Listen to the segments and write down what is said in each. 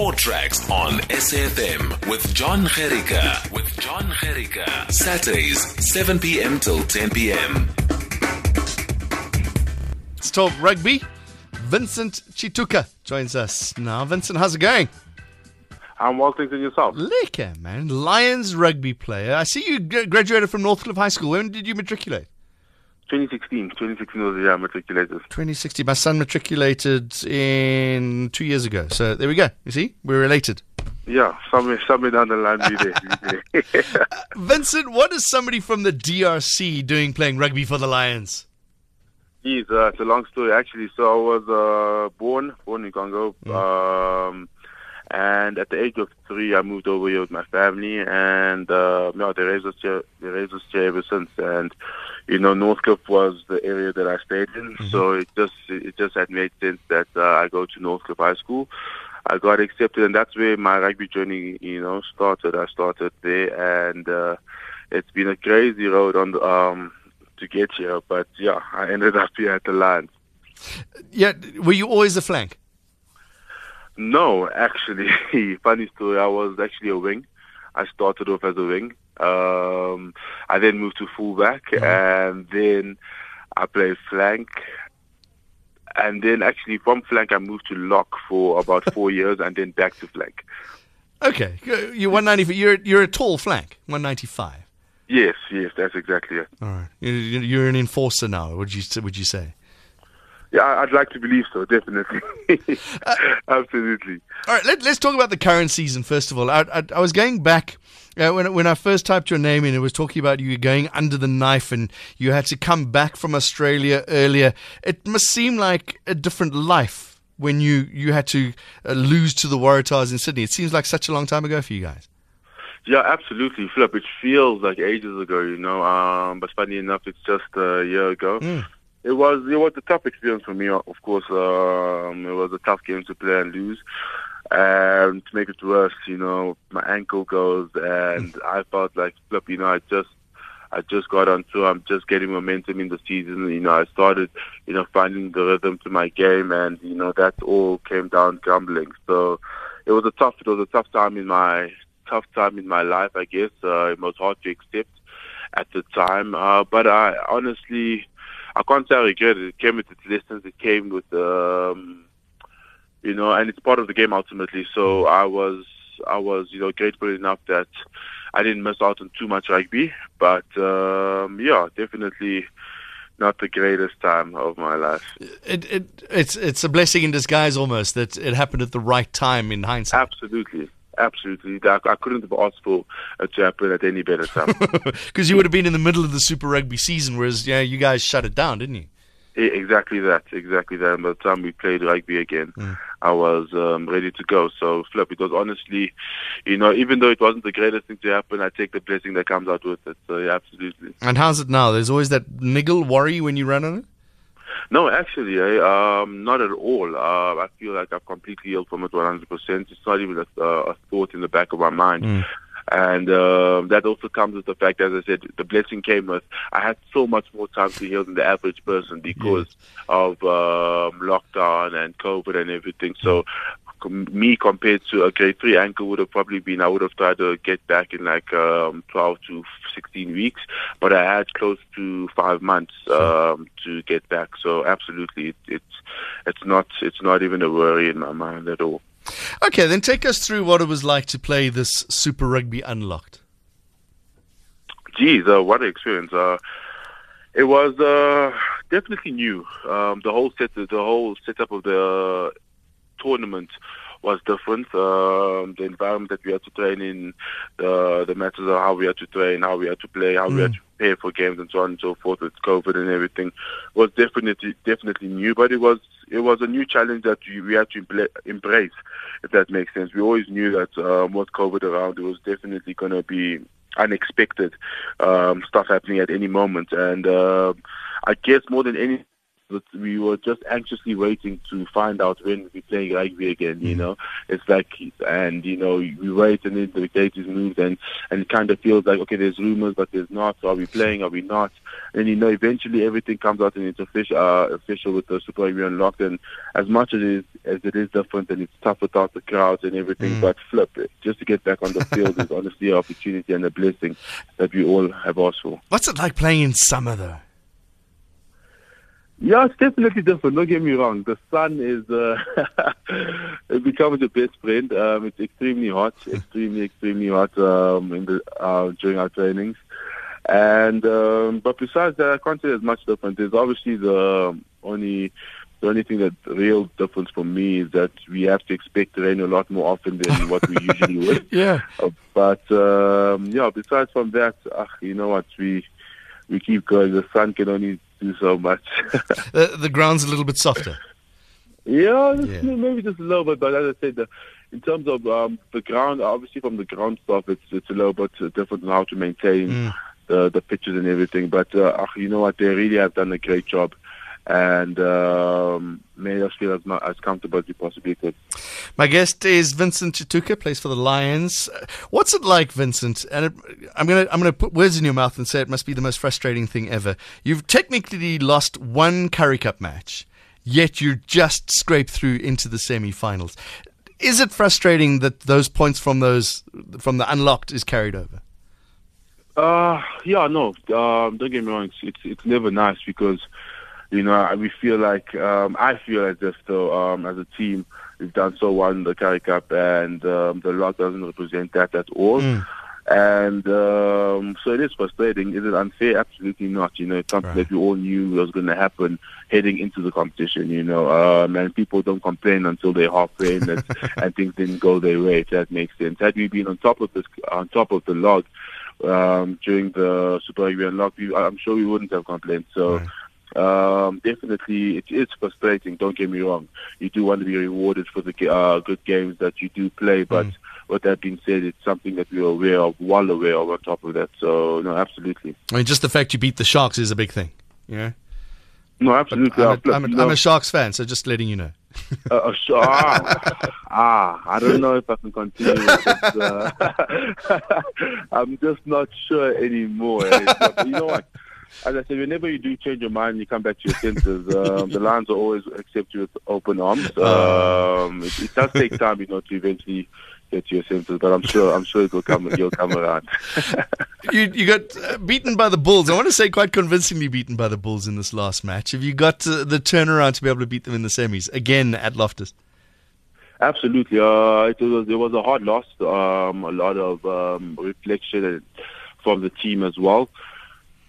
Four tracks on SAFM with John Gerika. With John Gerika. Saturdays, 7 p.m. till 10 p.m. Let's talk rugby. Vincent Tshituka joins us now. Vincent, how's it going? I'm well, thanks and yourself. Lekker, man. Lions rugby player. I see you graduated from Northcliffe High School. When did you matriculate? 2016. 2016 was the year I matriculated. 2016. My son matriculated in two years ago. So there we go. You see, we're related. Yeah, somewhere, somewhere down the line, we there. Vincent, what is somebody from the DRC doing playing rugby for the Lions? Geez, uh, it's a long story actually. So I was uh, born, born in Congo, um, and at the age of three, I moved over here with my family, and uh, no, they raised us here. They raised us here ever since, and you know, Northcliffe was the area that I stayed in, so it just it just had made sense that uh, I go to Northcliffe High School. I got accepted, and that's where my rugby journey, you know, started. I started there, and uh, it's been a crazy road on the, um, to get here. But yeah, I ended up here at the Lions. Yeah, were you always a flank? No, actually, funny story. I was actually a wing. I started off as a wing. Um, I then moved to fullback, and then I played flank. And then actually from flank, I moved to lock for about four years, and then back to flank. Okay, you're 195. You're you're a tall flank, 195. Yes, yes, that's exactly it. All right, you're, you're an enforcer now. Would you would you say? Yeah, I'd like to believe so, definitely. Absolutely. All right, let, let's talk about the current season first of all. I, I, I was going back uh, when when I first typed your name in. It was talking about you going under the knife and you had to come back from Australia earlier. It must seem like a different life when you you had to uh, lose to the Waratahs in Sydney. It seems like such a long time ago for you guys. Yeah, absolutely, Flip. It feels like ages ago, you know. Um, but funny enough, it's just a year ago. Mm. It was it was a tough experience for me. Of course, um, it was a tough game to play and lose. And to make it worse, you know, my ankle goes, and I felt like, Flip, you know, I just I just got on onto. I'm just getting momentum in the season. You know, I started, you know, finding the rhythm to my game, and you know that all came down crumbling. So it was a tough. It was a tough time in my tough time in my life. I guess uh, it was hard to accept at the time, uh, but I honestly, I can't say I regret it. It came with its lessons. It came with, um, you know, and it's part of the game ultimately. So I was, I was, you know, grateful enough that I didn't miss out on too much rugby. But um, yeah, definitely not the greatest time of my life. It, it it's it's a blessing in disguise almost that it happened at the right time in hindsight. Absolutely. Absolutely. I, I couldn't have asked for it to happen at any better time. Because you would have been in the middle of the Super Rugby season, whereas yeah, you guys shut it down, didn't you? Exactly that. Exactly that. And by the time we played rugby again, I was um, ready to go. So, Flip, it was honestly, you know, even though it wasn't the greatest thing to happen, I take the blessing that comes out with it. So, yeah, absolutely. And how's it now? There's always that niggle worry when you run on it. No, actually, I, um, not at all. Uh, I feel like I've completely healed from it 100%. It's not even a, a thought in the back of my mind. And um, that also comes with the fact, as I said, the blessing came with I had so much more time to heal than the average person because of um, lockdown and COVID and everything. So me compared to a grade three ankle would have probably been I would have tried to get back in like um, 12 to 16 weeks, but I had close to five months um, to get back. So absolutely, it, it's it's not it's not even a worry in my mind at all. Okay, then take us through what it was like to play this Super Rugby Unlocked. Geez, uh, what an experience! Uh, it was uh, definitely new. Um, the whole set, the whole setup of the tournament was different. Um, the environment that we had to train in, the the matters of how we had to train, how we had to play, how we had to prepare for games, and so on and so forth with COVID and everything, was definitely definitely new. But it was it was a new challenge that we, we had to impl- embrace, if that makes sense. We always knew that um, with COVID around, it was definitely going to be unexpected um, stuff happening at any moment, and uh, I guess more than any we were just anxiously waiting to find out when we'll be playing rugby again. You know, it's like, and you know, we wait and then the date is moved, and and it kind of feels like okay, there's rumors, but there's not. So are we playing? Are we not? And you know, eventually everything comes out and it's official, uh, official with the Super Rugby Unlocked. And as much as it is, as it is different and it's tough without the crowds and everything, Mm. but flip it just to get back on the field is honestly an opportunity and a blessing that we all have asked for. What's it like playing in summer, though? Yeah, it's definitely different. Don't get me wrong. The sun is uh, it becomes your best friend. Um, it's extremely hot, extremely, extremely hot um, in the uh, during our trainings. And um, but besides that, I can't say there's much different. There's obviously the only the only thing that real difference for me is that we have to expect rain a lot more often than what we usually would. Yeah. Uh, But um, yeah, besides from that, uh, you know what, we we keep going. The sun can only do so much. The, the ground's a little bit softer. yeah, Yeah. maybe just a little bit. But as I said, the, in terms of um, the ground, obviously from the ground stuff, it's it's a little bit different how to maintain Mm. the the pitches and everything. But uh, you know what, they really have done a great job. And um, made us feel as, as comfortable as we possibly could. My guest is Vincent Tshituka, plays for the Lions. What's it like, Vincent? And it, I'm gonna I'm gonna put words in your mouth and say it must be the most frustrating thing ever. You've technically lost one Currie Cup match, yet you just scraped through into the semi-finals. Is it frustrating that those points from those from the unlocked is carried over? Uh, yeah, no. Um, don't get me wrong. It's, it's it's never nice because, you know, we feel like um, I feel as if though um, as a team we've done so well in the Currie Cup, and um, the lot doesn't represent that at all. Mm. And um, so it is frustrating. Is it unfair? Absolutely not. You know, it's something Right. that we all knew was going to happen heading into the competition. You know, um, and people don't complain until they're halfway in and, and things didn't go their way. If that makes sense. Had we been on top of this, on top of the log um, during the Super Rugby Unlocked, we, I'm sure we wouldn't have complained. So. Right. Um, definitely, it is frustrating. Don't get me wrong. You do want to be rewarded for the uh, good games that you do play, but Mm. with that being said, it's something that we are aware of, well aware of on top of that. So, no, absolutely. I mean, just the fact you beat the Sharks is a big thing. Yeah. No, absolutely. I'm a, I'm, a, know, I'm a Sharks fan, so just letting you know. uh, uh, sh- ah, ah, I don't know if I can continue this. Uh, I'm just not sure anymore. eh. But you know what? As I said, whenever you do change your mind, you come back to your senses. Um, the Lions will always accept you with open arms. Um, it, it does take time, you know, to eventually get to your senses, but I'm sure, I'm sure it will come, you'll come around. You you got uh, beaten by the Bulls. I want to say quite convincingly beaten by the Bulls in this last match. Have you got uh, the turnaround to be able to beat them in the semis again at Loftus? Absolutely. Uh, it was it was a hard loss. Um, a lot of um, reflection from the team as well,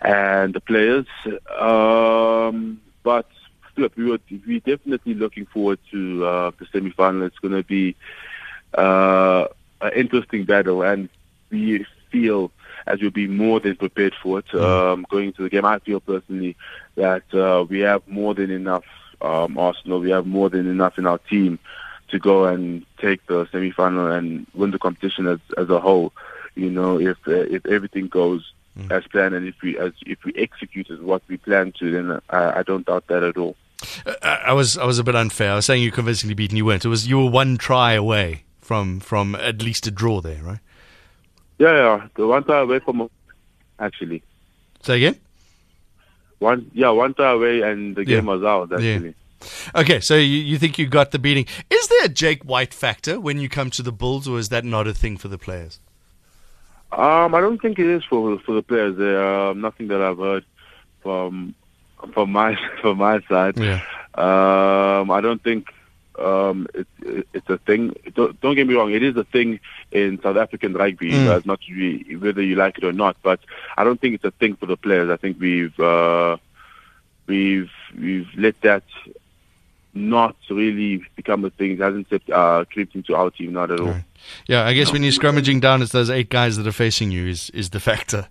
and the players. Um, but look, we were we definitely looking forward to uh, the semi final. It's going to be uh, an interesting battle, and we feel as we'll be more than prepared for it um, going into the game. I feel personally that uh, we have more than enough. Um, Arsenal, we have more than enough in our team to go and take the semi-final and win the competition as as a whole. You know, if uh, if everything goes Mm-hmm. as planned and if we as if we execute as what we plan to, then I, I don't doubt that at all. Uh, I I was I was a bit unfair. I was saying you convincingly beaten. You weren't. It was you were one try away from from at least a draw there, right? Yeah, yeah. The one try away from actually Say again. one yeah one try away and the Yeah. game was out Yeah. actually. Okay, so you, you think you got the beating? Is there a Jake White factor when you come to the Bulls, or is that not a thing for the players? Um, I don't think it is for for the players. There, um, nothing that I've heard from from my from my side. Yeah. Um, I don't think um, it's it's a thing. Don't, don't get me wrong. It is a thing in South African rugby, Mm. as much as we, whether you like it or not. But I don't think it's a thing for the players. I think we've uh, we've we've let that not really become a thing. It hasn't uh, creeped into our team, not at all. Right. Yeah, I guess when you're scrummaging down, it's those eight guys that are facing you is is the factor.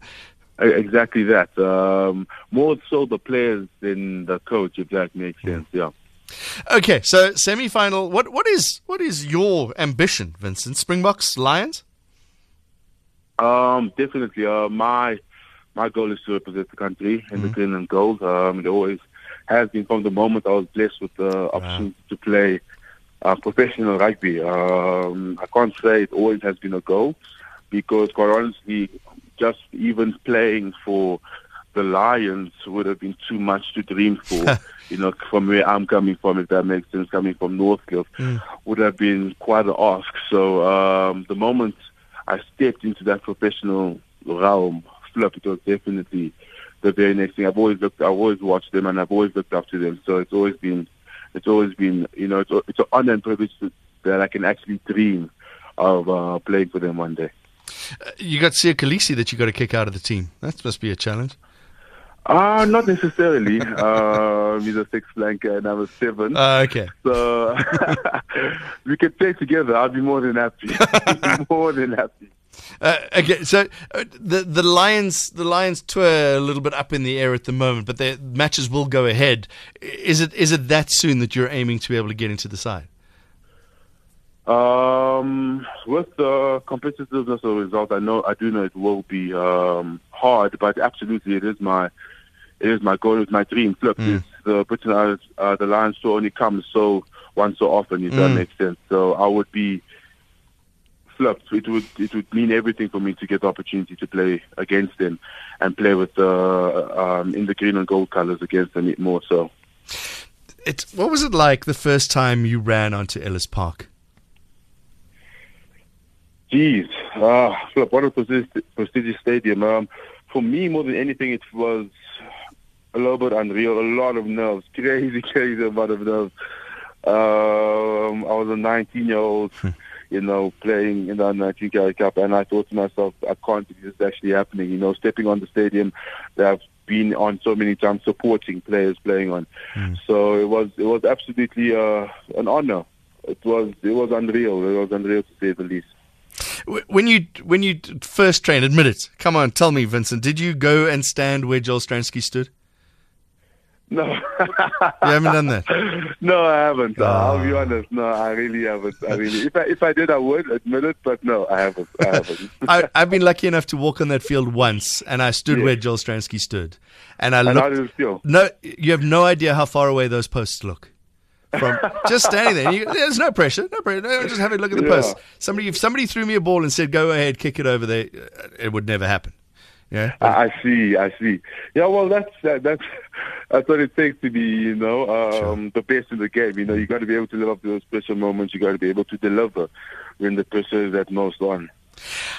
Exactly that. Um, more so the players than the coach, if that makes sense. Yeah. Okay, so semi-final. What what is what is your ambition, Vincent? Springboks, Lions. Um, definitely. Uh, my my goal is to represent the country in the green and gold. Um, it always has been from the moment I was blessed with the opportunity to play uh, professional rugby. Um, I can't say it always has been a goal because, quite honestly, just even playing for the Lions would have been too much to dream for. you know, from where I'm coming from, if that makes sense, coming from Northcliffe, mm. would have been quite an ask. So um, the moment I stepped into that professional realm, flip, it was definitely the very next thing. I've always looked, I've always watched them, and I've always looked up to them. So it's always been, it's always been, you know, it's, it's an honor and privilege that I can actually dream of uh, playing for them one day. Uh, you got Siya Kolisi that you got to kick out of the team. That must be a challenge. Uh, not necessarily. uh, he's a six flanker and I'm a seven. Uh, okay. So we can play together. I'll be more than happy. more than happy. Uh, okay, so uh, the the Lions the Lions tour a little bit up in the air at the moment, but their matches will go ahead. Is it is it that soon that you're aiming to be able to get into the side? Um, with the competitiveness of the result, I know I do know it will be um, hard, but absolutely it is my it is my goal, it's my dream. Flip mm. the Britain uh, the Lions tour only comes so once so often, if mm. that makes sense. So I would be It would it would mean everything for me to get the opportunity to play against them and play with the uh, um, in the green and gold colours against them more so. It, what was it like the first time you ran onto Ellis Park? Jeez, uh, what a prestigious stadium. Um, for me, more than anything, it was a little bit unreal, a lot of nerves, crazy, crazy amount of nerves. Um, I was a 19 year old, hmm. You know, playing in the 19 Currie Cup, and I thought to myself, I can't believe this is actually happening. You know, stepping on the stadium that I've been on so many times, supporting players playing on. Mm. So it was it was absolutely uh, an honor. It was it was unreal. It was unreal to say the least. When you when you first trained, admit it. Come on, tell me, Vincent. Did you go and stand where Joel Stransky stood? No. you haven't done that? No, I haven't. Oh. I'll be ah. honest. No, I really haven't. I really. If I if I did, I would admit it, but no, I haven't. I haven't. I, have been lucky enough to walk on that field once, and I stood where Joel Stransky stood, and I and looked. How did it feel? No, you have no idea how far away those posts look. From just standing there, you, there's no pressure, no pressure. No, just having a look at the yeah. posts. Somebody, if somebody threw me a ball and said, "Go ahead, kick it over there," it would never happen. Yeah, I, I see. I see. Yeah, well, that's that, that's that's what it takes to be, you know, um, sure. the best in the game. You know, you got to be able to live up to those special moments. You got to be able to deliver when the pressure is at most on.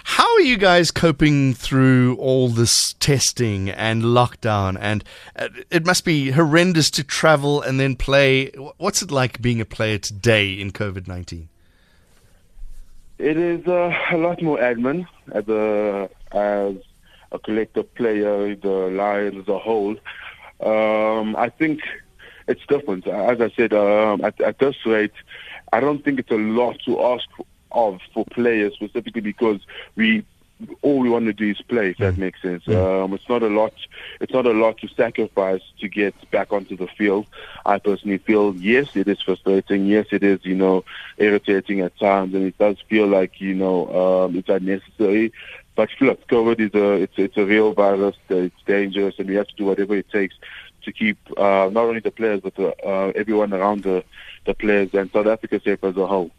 How are you guys coping through all this testing and lockdown? And uh, it must be horrendous to travel and then play. What's it like being a player today in COVID 19? It is uh, a lot more admin as a, as a collective player, the Lions as a whole. Um, I think it's different. As I said, um, at, at this rate, I don't think it's a lot to ask of for players specifically because we all we want to do is play. If that mm. makes sense, mm. um, it's not a lot. It's not a lot to sacrifice to get back onto the field. I personally feel yes, it is frustrating. Yes, it is you know irritating at times, and it does feel like you know um, it's unnecessary. But look, COVID is a it's it's a real virus. It's dangerous, and we have to do whatever it takes to keep uh, not only the players but the, uh, everyone around the the players and South Africa safe as a whole.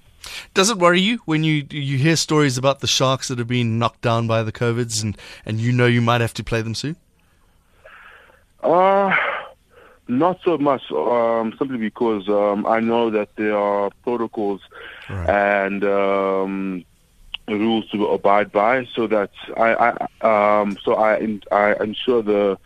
Does it worry you when you you hear stories about the sharks that have been knocked down by the covids and and you know you might have to play them soon? Uh not so much, um, simply because um, I know that there are protocols right. and um, rules to abide by, so that I, I um, so I, I ensure the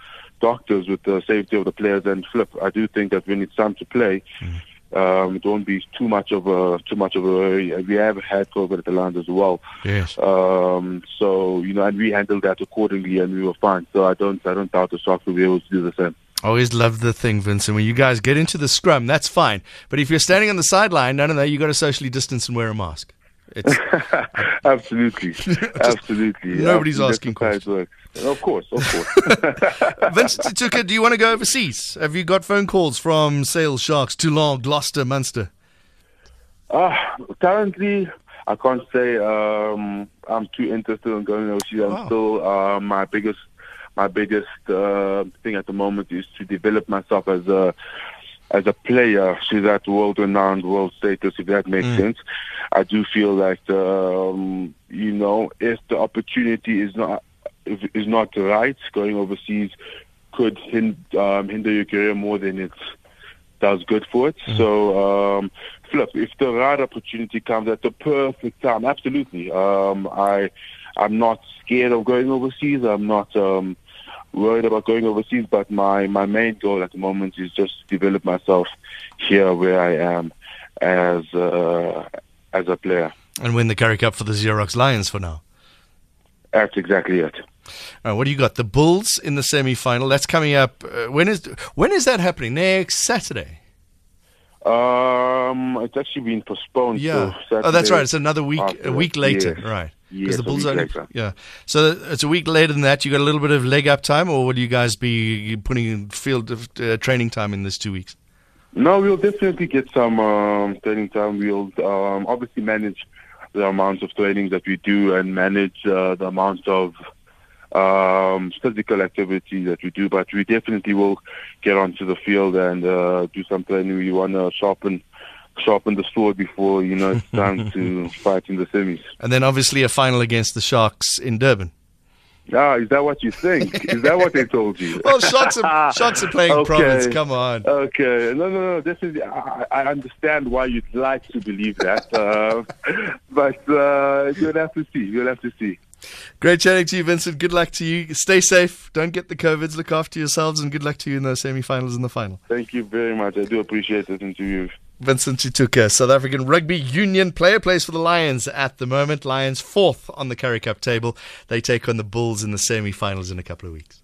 doctors with the safety of the players and flip. I do think that when it's time to play, mm. um, it won't be too much of a too much of a. We have had COVID at the land as well. Yes. Um, so you know, and we handled that accordingly, and we were fine. So I don't I don't doubt the Sharks will be able to do the same. I always love the thing, Vincent. When you guys get into the scrum, that's fine. But if you're standing on the sideline, no, no, no, you got to socially distance and wear a mask. It's absolutely, absolutely. Nobody's asking questions. Of course, of course. Vincent Tuka, do you want to go overseas? Have you got phone calls from Sales Sharks, Toulon, Gloucester, Munster? Uh, currently, I can't say um, I'm too interested in going overseas. I'm still uh, my biggest my biggest uh, thing at the moment is to develop myself as a as a player to that world-renowned world status, if that makes Mm. sense. I do feel like um, you know if the opportunity is not if is not right, going overseas could hin- um, hinder your career more than it does good for it. So, um, flip, if the right opportunity comes at the perfect time, absolutely. Um, I, I'm not scared of going overseas. I'm not um, worried about going overseas. But my, my main goal at the moment is just to develop myself here where I am as uh, as a player. And win the Currie Cup for the Xerox Lions for now. That's exactly it. All right, what do you got? The Bulls in the semi-final. That's coming up. Uh, when is when is that happening? Next Saturday. Um, it's actually been postponed. Yeah. Oh, that's right. It's another week. after A week later. Yes. Right. Yes, the a Bulls later. Yeah. So it's a week later than that. You got a little bit of leg up time, or will you guys be putting in field of, uh, training time in this two weeks? No, we'll definitely get some um, training time. We'll um, obviously manage the amount of training that we do and manage uh, the amount of um, physical activity that we do. But we definitely will get onto the field and uh, do some training. We want to sharpen sharpen the sword before you know it's time to fight in the semis. And then obviously a final against the Sharks in Durban. Ah, is that what you think? is that what they told you? Well, Sharks are, Sharks are playing Okay. Province. Come on. Okay, no, no, no. Definitely, I, I understand why you'd like to believe that, uh, but uh, you'll have to see. You'll have to see. Great chatting to you, Vincent. Good luck to you. Stay safe. Don't get the COVIDs. Look after yourselves, and good luck to you in the semi-finals and the final. Thank you very much. I do appreciate this interview. Vincent Tshituka, South African rugby union player, plays for the Lions at the moment. Lions fourth on the Currie Cup table. They take on the Bulls in the semi-finals in a couple of weeks.